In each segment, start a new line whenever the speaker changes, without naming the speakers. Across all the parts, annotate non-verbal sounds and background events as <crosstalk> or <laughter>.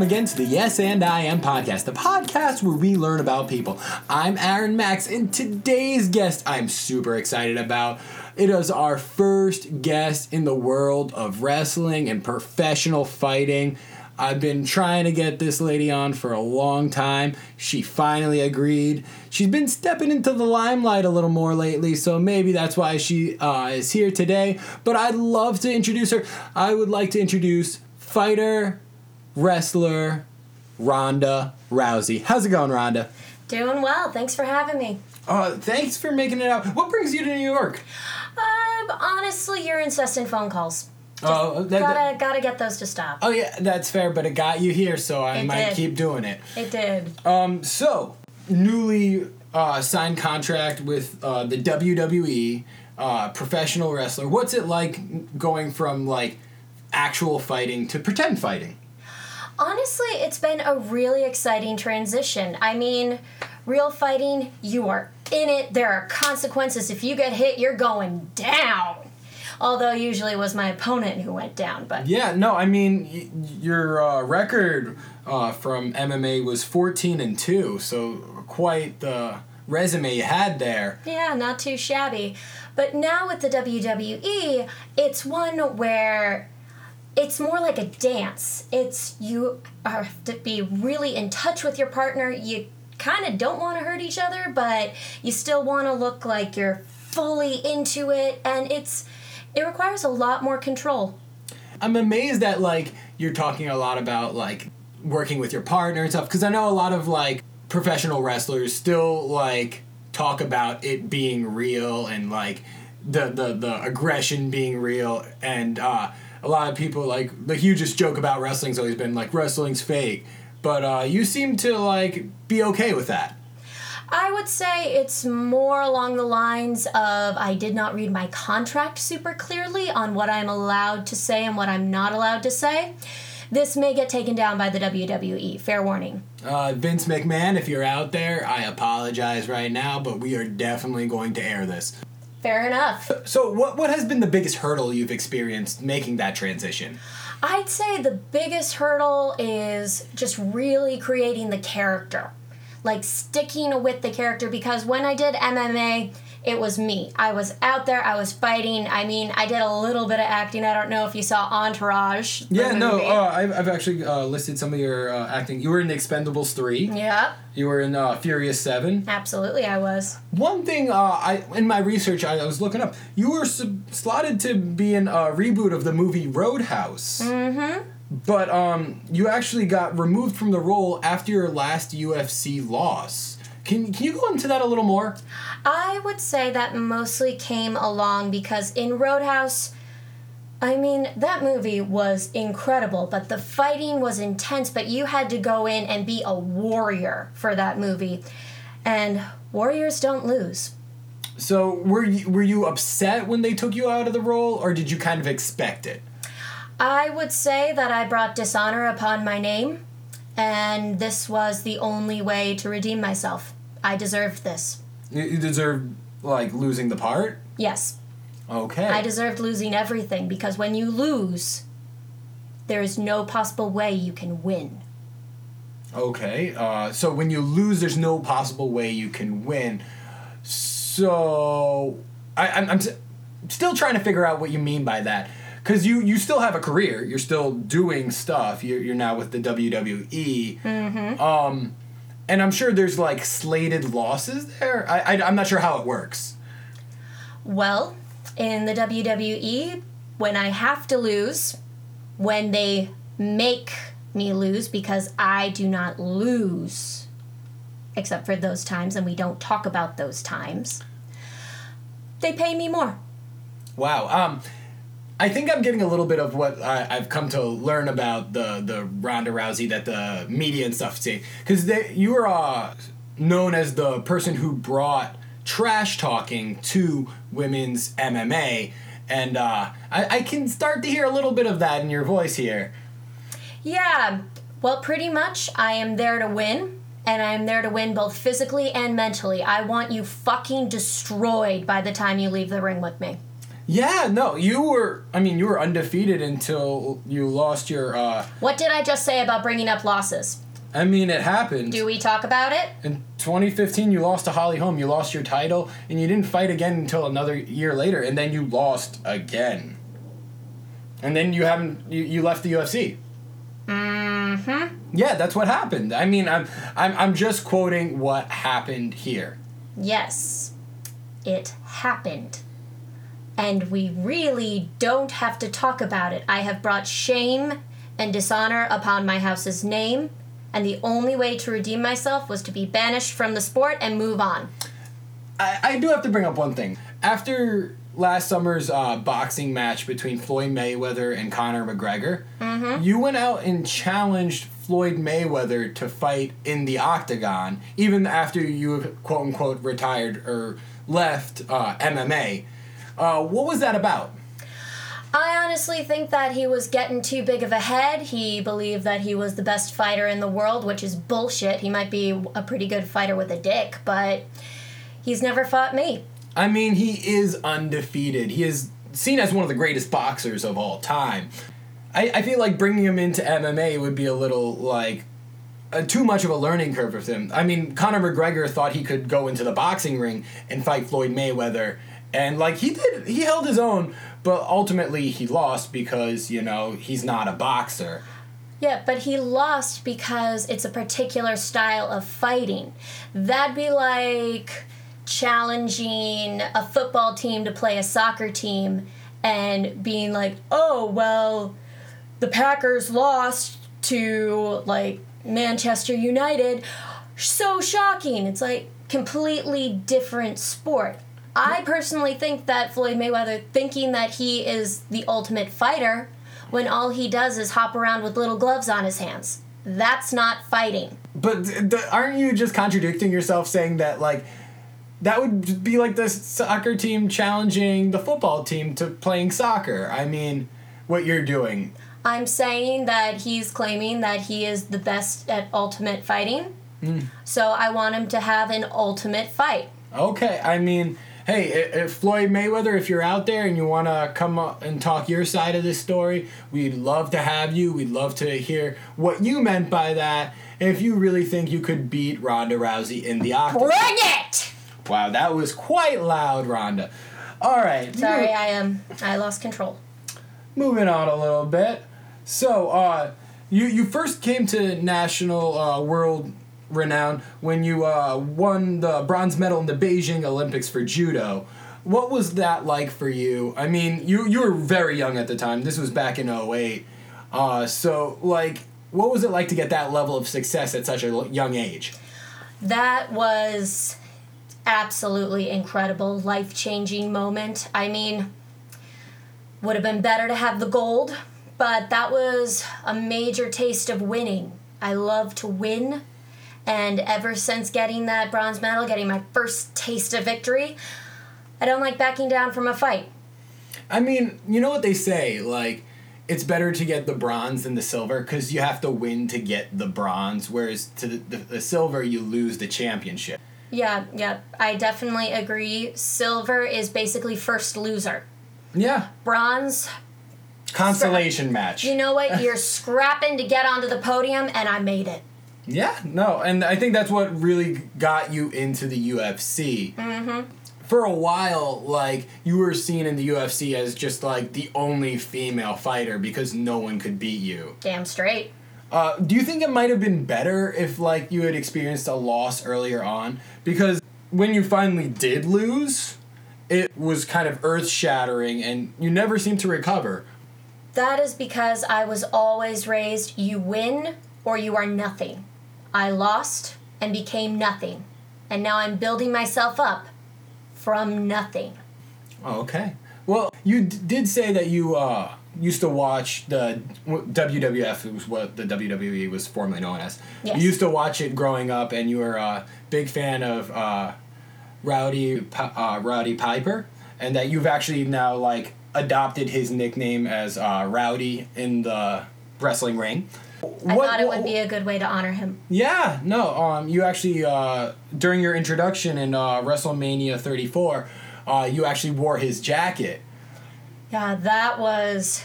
Welcome again to the Yes and I Am podcast, the podcast where we learn about people. I'm Aaron Max, and today's guest I'm super excited about. It is our first guest in the world of wrestling and professional fighting. I've been trying to get this lady on for a long time. She finally agreed. She's been stepping into the limelight a little more lately, so maybe that's why she uh, is here today. But I'd love to introduce her. I would like to introduce fighter, wrestler, Ronda Rousey. How's it going, Ronda?
Doing well. Thanks for having me.
Uh, thanks for making it out. What brings you to New York?
Um, honestly, your incessant phone calls.
Oh, that-
gotta
that-
gotta get those to stop.
oh yeah, that's fair, but it got you here, so I
It
might
did.
keep doing it.
It did.
Um, so newly uh, signed contract with uh, the WWE, uh, professional wrestler. What's it like going from like actual fighting to pretend fighting?
Honestly, it's been a really exciting transition. I mean, real fighting, you are in it. There are consequences. If you get hit, you're going down. Although usually it was my opponent who went down, but
Yeah, no, I mean y- your uh, record uh, from MMA was fourteen and two, so quite the resume you had there.
Yeah, not too shabby. But now with the WWE, it's one where it's more like a dance. It's you have to be really in touch with your partner. You kind of don't want to hurt each other, but you still want to look like you're fully into it and it's it requires a lot more control.
I'm amazed that like you're talking a lot about like working with your partner and stuff because I know a lot of like professional wrestlers still like talk about it being real and like the the the aggression being real and uh, a lot of people like the hugest joke about wrestling's always been like wrestling's fake but uh, you seem to like be okay with that
I would say it's more along the lines of I did not read my contract super clearly on what I'm allowed to say and what I'm not allowed to say. This may get taken down by the WWE. Fair warning.
uh, Vince McMahon if you're out there I apologize right now but we are definitely going to air this
Fair enough.
So, what what has been the biggest hurdle you've experienced making that transition?
I'd say the biggest hurdle is just really creating the character. Like sticking with the character because when I did MMA, it was me. I was out there, I was fighting. I mean, I did a little bit of acting. I don't know if you saw Entourage.
Yeah, no, uh, I've, I've actually uh, listed some of your uh, acting. You were in Expendables 3.
Yep,
You were in uh, Furious 7.
absolutely, I was.
One thing, uh, I in my research, I, I was looking up, you were sub- slotted to be in a reboot of the movie Roadhouse. Mm-hmm. But um, you actually got removed from the role after your last UFC loss. Can, can you go into that a little more?
I would say that mostly came along because in Roadhouse, I mean, that movie was incredible, but the fighting was intense, but you had to go in and be a warrior for that movie. And warriors don't lose.
So were you, were you upset when they took you out of the role, or did you kind of expect it?
I would say that I brought dishonor upon my name, and this was the only way to redeem myself. I deserved this.
You, you deserve like losing the part.
Yes,
Okay.
I deserved losing everything because when you lose, there is no possible way you can win.
okay. Uh, so when you lose, there's no possible way you can win. So I, I'm, I'm still trying to figure out what you mean by that. Because you, you still have a career, you're still doing stuff. You're, you're now with the WWE. Mm-hmm. Um, and I'm sure there's like slated losses there. I, I, I'm not sure how it works.
Well, in the WWE, when I have to lose, when they make me lose because I do not lose, except for those times, and we don't talk about those times, they pay me more.
Wow. Um, I think I'm getting a little bit of what I, I've come to learn about the the Ronda Rousey that the media and stuff say because you are uh, known as the person who brought trash talking to women's MMA, and uh, I, I can start to hear a little bit of that in your voice here.
Yeah, well, pretty much, I am there to win, and I am there to win both physically and mentally. I want you fucking destroyed by the time you leave the ring with me.
Yeah, no, you were. I mean, you were undefeated until you lost your. uh
What did I just say about bringing up losses?
I mean, it happened.
Do we talk about it?
In 2015, you lost to Holly Holm. You lost your title, and you didn't fight again until another year later, and then you lost again. And then you haven't. You, you left the UFC.
Mm-hmm.
Yeah, that's what happened. I mean, I'm I'm I'm just quoting what happened here.
Yes, it happened. And we really don't have to talk about it. I have brought shame and dishonor upon my house's name, and the only way to redeem myself was to be banished from the sport and move on.
I, I do have to bring up one thing. After last summer's uh, boxing match between Floyd Mayweather and Conor McGregor, you went out and challenged Floyd Mayweather to fight in the octagon, even after you quote unquote retired or left uh, MMA. Uh, what was that about?
I honestly think that he was getting too big of a head. He believed that he was the best fighter in the world, which is bullshit. He might be a pretty good fighter with a dick, but he's never fought me.
I mean, he is undefeated. He is seen as one of the greatest boxers of all time. I, I feel like bringing him into MMA would be a little like uh, too much of a learning curve for him. I mean, Conor McGregor thought he could go into the boxing ring and fight Floyd Mayweather, and like he did, he held his own, but ultimately he lost because you know he's not a boxer.
Yeah, but he lost because it's a particular style of fighting. That'd be like challenging a football team to play a soccer team and being like, oh, well, the Packers lost to like Manchester United. So shocking. It's like completely different sport. I personally think that Floyd Mayweather thinking that he is the ultimate fighter when all he does is hop around with little gloves on his hands. That's not fighting.
But th- aren't you just contradicting yourself saying that like that would be like the soccer team challenging the football team to playing soccer? I mean, what you're doing.
I'm saying that he's claiming that he is the best at ultimate fighting. Hmm. So I want him to have an ultimate fight.
Okay, I mean, hey, if Floyd Mayweather, if you're out there and you want to come up and talk your side of this story, we'd love to have you. We'd love to hear what you meant by that. And if you really think you could beat Ronda Rousey in the octagon.
Bring it!
Wow, that was quite loud, Ronda. All right.
Sorry,
mo-
I am. I lost control.
moving on a little bit. So, uh, you you first came to national uh, world renown when you uh, won the bronze medal in the Beijing Olympics for judo. What was that like for you? I mean, you you were very young at the time. This was back in 08. Uh, so like what was it like to get that level of success at such a young age?
That was absolutely incredible, life changing moment. I mean, would have been better to have the gold, but that was a major taste of winning. I love to win, and ever since getting that bronze medal, getting my first taste of victory, I don't like backing down from a fight.
I mean, you know what they say, like it's better to get the bronze than the silver because you have to win to get the bronze, whereas to the, the, the silver you lose the championship.
Yeah, yeah, I definitely agree. Silver is basically first loser.
Yeah,
Bronze,
consolation match.
you know what? You're <laughs> scrapping to get onto the podium, and I made it.
Yeah, no, and I think that's what really got you into the UFC. Mm-hmm. For a while, like you were seen in the UFC as just like the only female fighter because no one could beat you.
Damn straight.
Uh, do you think it might have been better if like you had experienced a loss earlier on? Because when you finally did lose, it was kind of earth shattering, and you never seemed to recover.
That is because I was always raised you win or you are nothing. I lost and became nothing. And now I'm building myself up from nothing.
Oh, okay. Well, you d- did say that you uh, used to watch the WWF, it was what the WWE was formerly known as.
Yes.
You used to watch it growing up, and you were a big fan of uh, Rowdy uh, Roddy Piper, and that you've actually now like adopted his nickname as uh, Rowdy in the wrestling ring.
I thought it would be a good way to honor him.
Yeah, no. Um, you actually uh, during your introduction in uh, WrestleMania 34, uh, you actually wore his jacket.
Yeah, that was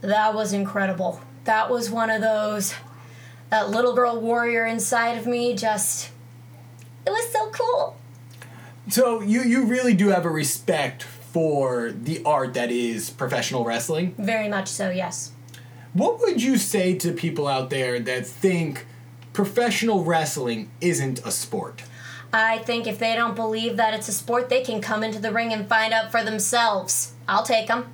that was incredible. That was one of those that little girl warrior inside of me just it was so cool.
So you you really do have a respect for the art that is professional wrestling.
Very much so, yes.
What would you say to people out there that think professional wrestling isn't a sport?
I think if they don't believe that it's a sport, they can come into the ring and find out for themselves. I'll take them.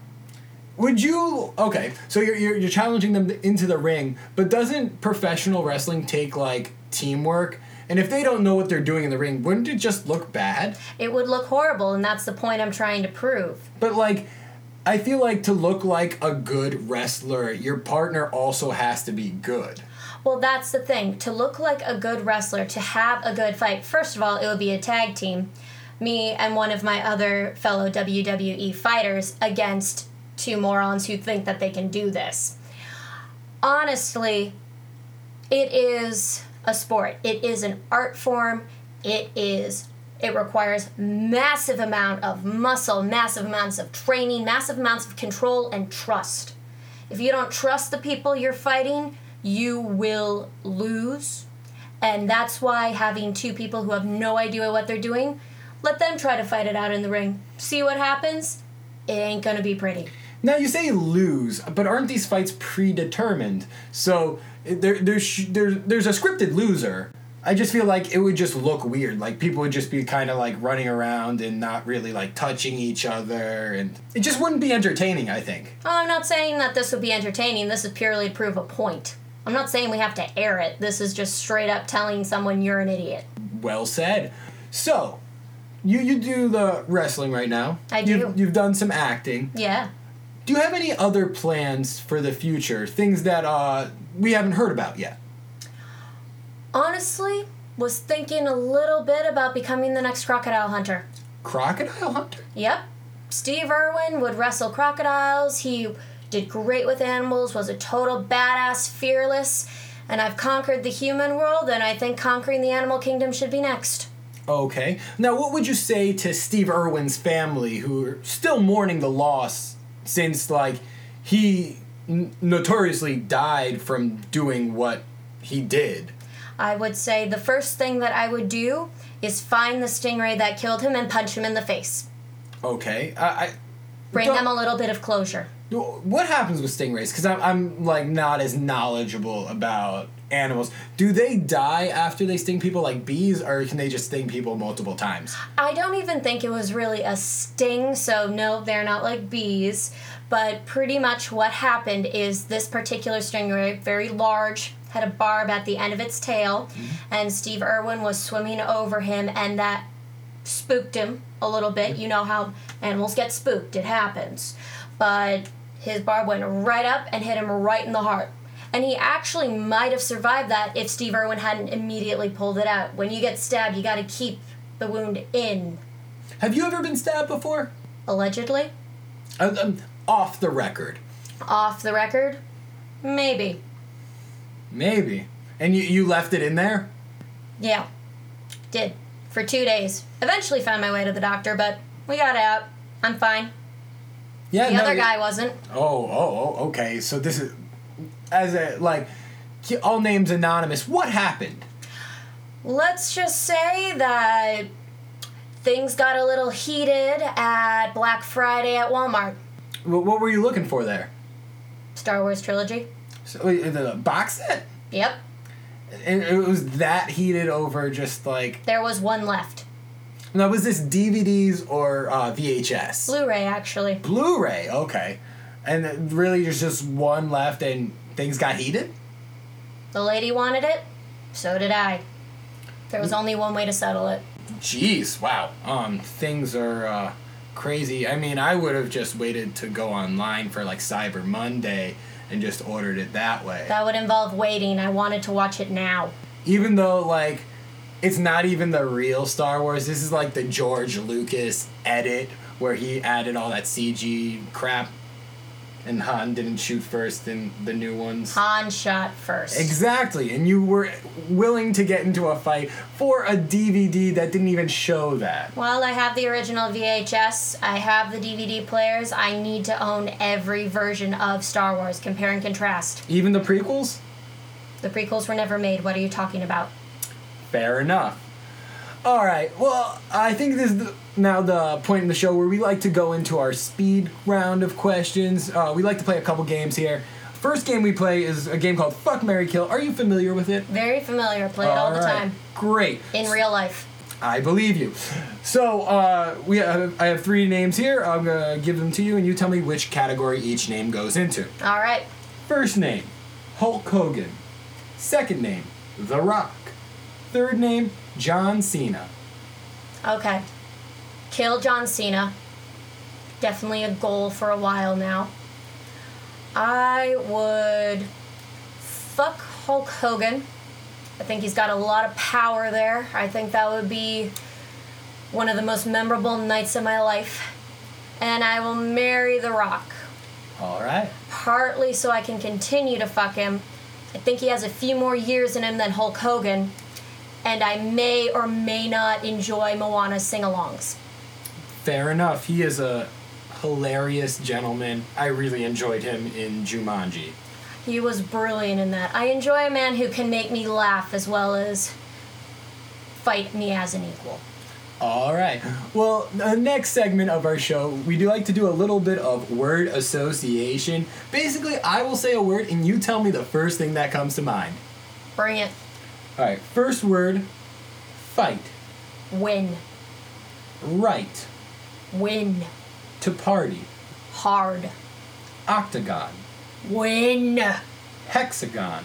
Would you okay? So you're, you're you're challenging them into the ring, but doesn't professional wrestling take like teamwork? And if they don't know what they're doing in the ring, wouldn't it just look bad?
It would look horrible, and that's the point I'm trying to prove.
But like, I feel like to look like a good wrestler, your partner also has to be good.
Well, that's the thing. To look like a good wrestler, to have a good fight, first of all, it would be a tag team. Me and one of my other fellow WWE fighters against two morons who think that they can do this. Honestly, it is a sport. It is an art form. It is it requires massive amount of muscle, massive amounts of training, massive amounts of control and trust. If you don't trust the people you're fighting, you will lose. And that's why having two people who have no idea what they're doing, let them try to fight it out in the ring. See what happens? It ain't gonna be pretty.
Now you say lose, but aren't these fights predetermined? So eh, there, there's there, there's a scripted loser. I just feel like it would just look weird. Like people would just be kind of like running around and not really like touching each other, and it just wouldn't be entertaining. I think.
Oh, I'm not saying that this would be entertaining. This is purely to prove a point. I'm not saying we have to air it. This is just straight up telling someone you're an idiot.
Well said. So, you you do the wrestling right now.
I do.
You've, you've done some acting.
Yeah.
Do you have any other plans for the future? Things that uh, we haven't heard about yet.
Honestly, was thinking a little bit about becoming the next crocodile hunter.
Crocodile hunter.
Yep. Steve Irwin would wrestle crocodiles. He did great with animals, was a total badass, fearless, and I've conquered the human world, and I think conquering the animal kingdom should be next.
Okay. Now, what would you say to Steve Irwin's family who are still mourning the loss since, like, he n- notoriously died from doing what he did?
I would say the first thing that I would do is find the stingray that killed him and punch him in the face.
Okay. I. I
Bring them a little bit of closure.
What happens with stingrays? Because I'm, I'm like not as knowledgeable about animals. Do they die after they sting people like bees, or can they just sting people multiple times?
I don't even think it was really a sting, so no, they're not like bees. But pretty much what happened is this particular stingray, very large, had a barb at the end of its tail, and Steve Irwin was swimming over him, and that spooked him a little bit. You know how animals get spooked, it happens. But his barb went right up and hit him right in the heart. And he actually might have survived that if Steve Irwin hadn't immediately pulled it out. When you get stabbed, you gotta keep the wound in,
Have you ever been stabbed before?
allegedly.
Uh, um, off the record,
Off the record? Maybe.
Maybe. And you you left it in there?
Yeah. Did. For two days. Eventually found my way to the doctor, but we got out. I'm fine.
Yeah.
The
no,
other guy wasn't.
Oh, oh, oh, okay. So this is as a like all names anonymous. What happened?
Let's just say that things got a little heated at Black Friday at Walmart.
What, what were you looking for there?
Star Wars trilogy.
So, the box set.
Yep.
And it was that heated over just like
There was one left.
now was this DVDs or uh, VHS?
Blu-ray actually.
Blu-ray, okay. And really there's just one left and things got heated?
The lady wanted it, so did I. There was only one way to settle it.
Jeez, wow. Um things are uh crazy. I mean, I would have just waited to go online for like Cyber Monday and just ordered it that way.
That would involve waiting. I wanted to watch it now.
even though like it's not even the real Star Wars. This is like the George Lucas edit where he added all that CG crap. And Han didn't shoot first in the new ones.
Han shot first.
Exactly, and you were willing to get into a fight for a DVD that didn't even show that.
Well, I have the original VHS. I have the DVD players. I need to own every version of Star Wars. Compare and contrast.
Even the prequels?
The prequels were never made. What are you talking about?
Fair enough. All right. Well, I think this is the, now the point in the show where we like to go into our speed round of questions. Uh, we like to play a couple games here. First game we play is a game called Fuck Mary Kill. Are you familiar with it?
Very familiar. Play it all the
right.
time.
Great.
In real life.
I believe you. So uh, we have, I have three names here. I'm gonna give them to you, and you tell me which category each name goes into.
All right.
First name, Hulk Hogan. Second name, The Rock. Third name, John Cena.
Okay. Kill John Cena. Definitely a goal for a while now. I would fuck Hulk Hogan. I think he's got a lot of power there. I think that would be one of the most memorable nights of my life. And I will marry The Rock.
All right.
Partly so I can continue to fuck him. I think he has a few more years in him than Hulk Hogan. And I may or may not enjoy Moana sing alongs.
Fair enough. He is a hilarious gentleman. I really enjoyed him in Jumanji.
He was brilliant in that. I enjoy a man who can make me laugh as well as fight me as an equal.
All right. Well, the next segment of our show, we do like to do a little bit of word association. Basically, I will say a word and you tell me the first thing that comes to mind.
Bring it.
All right. First word, fight.
Win.
Right.
Win.
To party.
Hard.
Octagon.
Win.
Hexagon.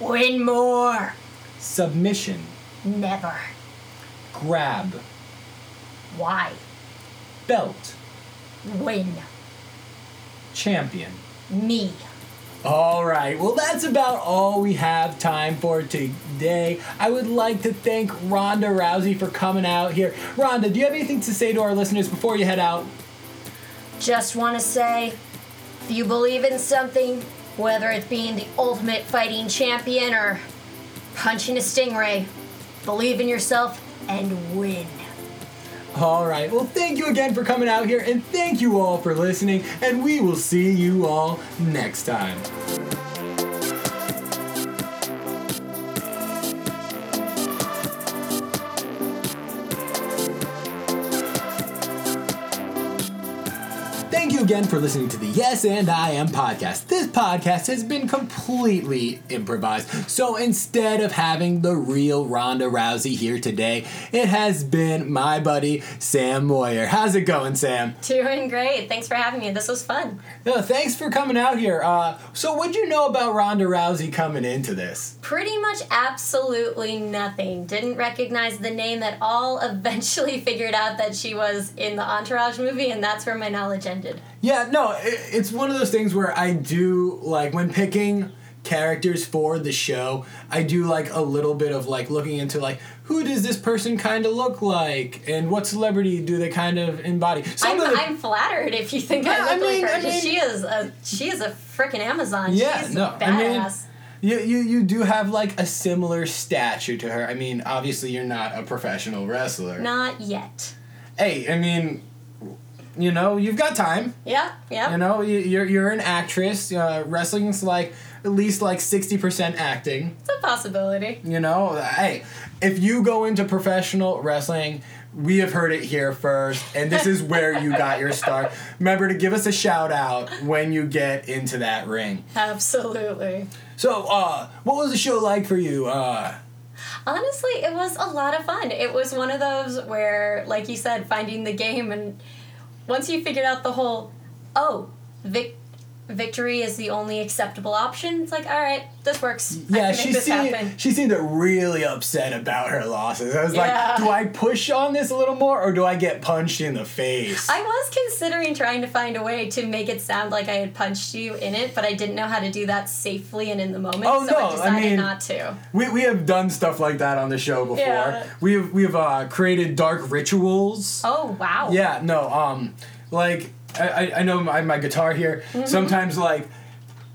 Win more.
Submission.
Never.
Grab.
Why?
Belt.
Win.
Champion.
Me.
All right, well, that's about all we have time for today. I would like to thank Ronda Rousey for coming out here. Ronda, do you have anything to say to our listeners before you head out?
Just want to say if you believe in something, whether it being the ultimate fighting champion or punching a stingray, believe in yourself and win.
All right, well, thank you again for coming out here, and thank you all for listening, and we will see you all next time. Again for listening to the Yes and I Am podcast. This podcast has been completely improvised. So instead of having the real Ronda Rousey here today, it has been my buddy Sam Moyer. How's it going, Sam?
Doing great. Thanks for having me. This was fun.
No, thanks for coming out here. Uh, so, what'd you know about Ronda Rousey coming into this?
Pretty much absolutely nothing. Didn't recognize the name at all. <laughs> Eventually figured out that she was in the Entourage movie, and that's where my knowledge ended.
Yeah, no, it, it's one of those things where I do like when picking characters for the show, I do like a little bit of like looking into like who does this person kind of look like and what celebrity do they kind of embody. Some
I'm,
the,
I'm flattered if you think
Yeah,
I
I
look
mean-
like her.
I mean-
she is a she is a freaking Amazon.
Yeah,
She's
no,
badass.
I mean- you, you you do have like a similar stature to her. I mean, obviously you're not a professional wrestler.
Not yet.
Hey, I mean, you know, you've got time.
Yeah, yeah.
You know, you- you're you're an actress. Uh, wrestling's like at least like sixty percent acting.
It's a possibility.
You know, hey, if you go into professional wrestling, we have heard it here first, and this is where you got your start. Remember to give us a shout out when you get into that ring.
Absolutely.
So, uh, what was the show like for you? Uh,
Honestly, it was a lot of fun. It was one of those where, like you said, finding the game, and once you figured out the whole, oh, vic- victory is the only acceptable option. It's like, all right, this works.
Yeah, she seemed
happen.
she seemed really upset about her losses. I was
Yeah.
like, do I push on this a little more, or do I get punched in the face?
I was considering trying to find a way to make it sound like I had punched you in it, but I didn't know how to do that safely and in the moment,
Oh,
so
no,
I
I
decided
mean-
not to.
We, we have done stuff like that on the show before.
Yeah.
We have we have uh, created dark rituals.
Oh, wow.
Yeah, no, um, like I, I- I know my, my guitar here.
Mm-hmm.
Sometimes like.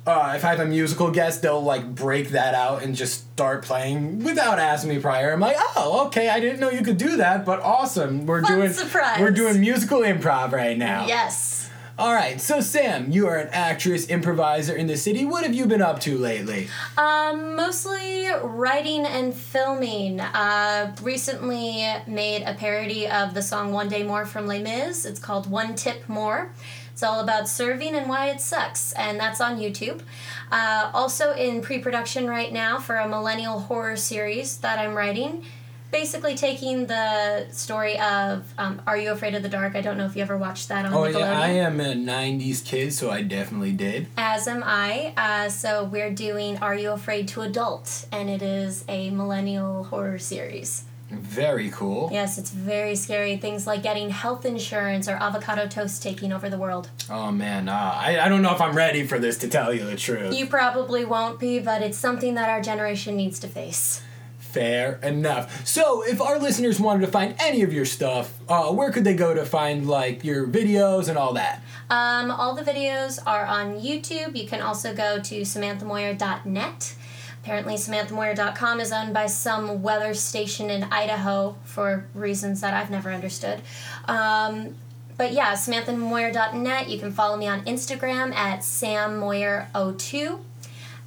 Uh, if I have a musical guest, they'll like break that out and just start playing without asking me prior. I'm like, oh, okay, I didn't know you could do that, but awesome. We're
Fun
doing
surprise.
we're doing musical improv right now.
Yes.
All right, so Sam, you are an actress, improviser in the city. What have you been up to lately?
Um, mostly writing and filming. Uh, recently made a parody of the song One Day More from Les Mis. It's called One Tip More. It's all about serving and why it sucks, and that's on YouTube. Uh, also in pre production right now for a millennial horror series that I'm writing. Basically, taking the story of um, Are You Afraid of the Dark? I don't know if you ever watched that on
Oh
Nickelodeon.
yeah, I am a '90s kid, so I definitely did.
As am I. Uh, so we're doing Are You Afraid to Adult? And it is a millennial horror series.
Very cool.
Yes, it's very scary. Things like getting health insurance or avocado toast taking over the world.
Oh man, uh, I I don't know if I'm ready for this to tell you the truth.
You probably won't be, but it's something that our generation needs to face.
Fair enough. So, if our listeners wanted to find any of your stuff, uh, where could they go to find like your videos and all that?
Um, all the videos are on YouTube. You can also go to samanthamoyer.net. Apparently, samanthamoyer.com is owned by some weather station in Idaho for reasons that I've never understood. Um, but yeah, samanthamoyer.net. You can follow me on Instagram at sammoyer02.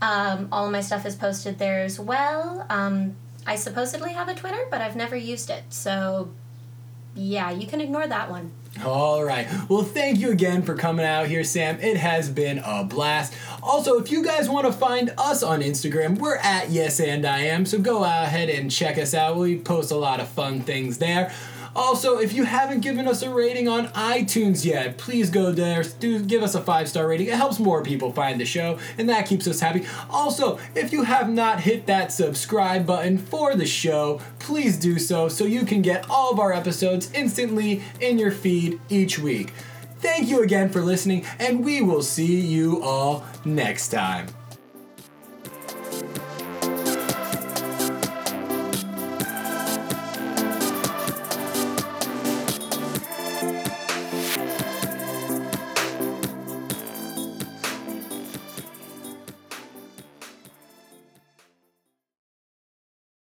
Um, all of my stuff is posted there as well. Um, I supposedly have a Twitter, but I've never used it. So, yeah, you can ignore that one.
All right. Well, thank you again for coming out here, Sam. It has been a blast. Also, if you guys want to find us on Instagram, we're at Yes and I Am. So go ahead and check us out. We post a lot of fun things there. Also, if you haven't given us a rating on iTunes yet, please go there. Do give us a five star rating. It helps more people find the show, and that keeps us happy. Also, if you have not hit that subscribe button for the show, please do so so you can get all of our episodes instantly in your feed each week. Thank you again for listening, and we will see you all next time.